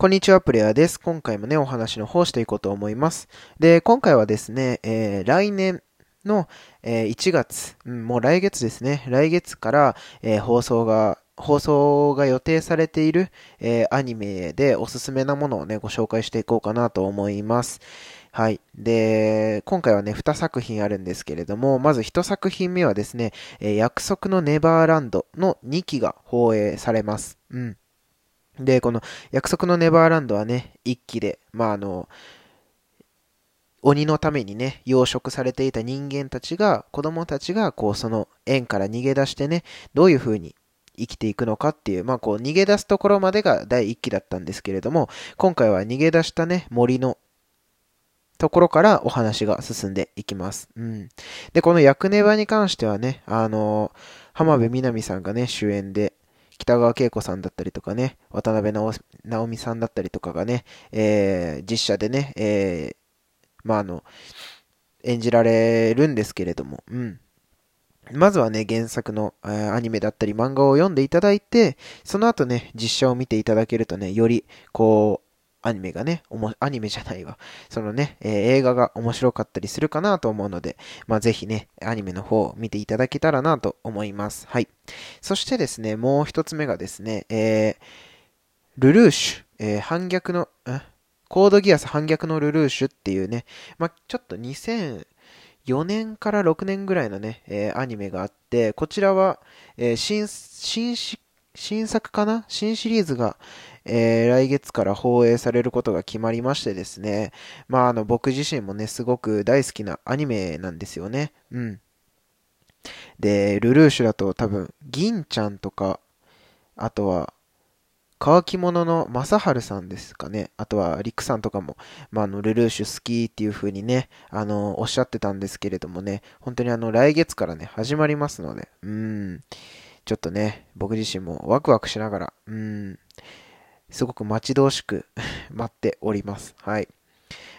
こんにちは、プレイヤーです。今回もね、お話の方していこうと思います。で、今回はですね、えー、来年の、えー、1月、うん、もう来月ですね、来月から、えー、放送が、放送が予定されている、え、アニメでおすすめなものをね、ご紹介していこうかなと思います。はい。で、今回はね、2作品あるんですけれども、まず1作品目はですね、え約束のネバーランドの2期が放映されます。うん。で、この約束のネバーランドはね、一期で、まああの、鬼のためにね、養殖されていた人間たちが、子供たちが、こう、その縁から逃げ出してね、どういう風に生きていくのかっていう、まあこう、逃げ出すところまでが第一期だったんですけれども、今回は逃げ出したね、森のところからお話が進んでいきます。うん。で、この役ネバに関してはね、あの浜辺美波さんがね、主演で、北川景子さんだったりとかね、渡辺直美さんだったりとかがね、えー、実写でね、えー、まあ、あの、演じられるんですけれども、うん。まずはね、原作の、え、アニメだったり漫画を読んでいただいて、その後ね、実写を見ていただけるとね、より、こう、アニメがね、おも、アニメじゃないわ。そのね、えー、映画が面白かったりするかなと思うので、まあ、ぜひね、アニメの方を見ていただけたらなと思います。はい。そしてですね、もう一つ目がですね、えー、ルルーシュ、えー、反逆の、コードギアス反逆のルルーシュっていうね、まあ、ちょっと2004年から6年ぐらいのね、えー、アニメがあって、こちらは、えー、新、新、新作かな？新シリーズが、えー、来月から放映されることが決まりましてですね、まあ、あの、僕自身もね、すごく大好きなアニメなんですよね。うん。で、ルルーシュだと多分、銀ちゃんとか、あとは、乾き物の正治さんですかね。あとは、リクさんとかも、まあ、あの、ルルーシュ好きっていう風にね、あの、おっしゃってたんですけれどもね、本当にあの、来月からね、始まりますので、うん、ちょっとね、僕自身もワクワクしながら、うん、すごく待ち遠しく 待っております。はい。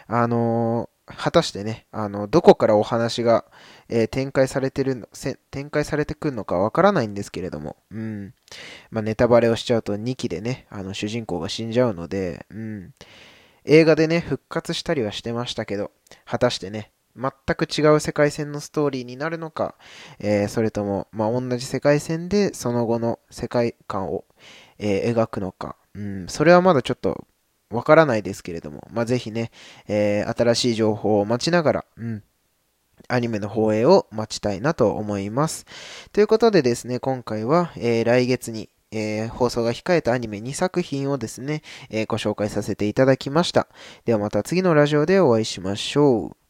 あのー、果たしてね、あの、どこからお話が、えー、展開されてるの、展開されてくるのかわからないんですけれども、うん。まあ、ネタバレをしちゃうと2期でね、あの、主人公が死んじゃうので、うん。映画でね、復活したりはしてましたけど、果たしてね、全く違う世界線のストーリーになるのか、えー、それとも、まあ、同じ世界線でその後の世界観を、えー、描くのか、うん、それはまだちょっとわからないですけれども、まあ、ぜひね、えー、新しい情報を待ちながら、うん、アニメの放映を待ちたいなと思います。ということでですね、今回は、えー、来月に、えー、放送が控えたアニメ2作品をですね、えー、ご紹介させていただきました。ではまた次のラジオでお会いしましょう。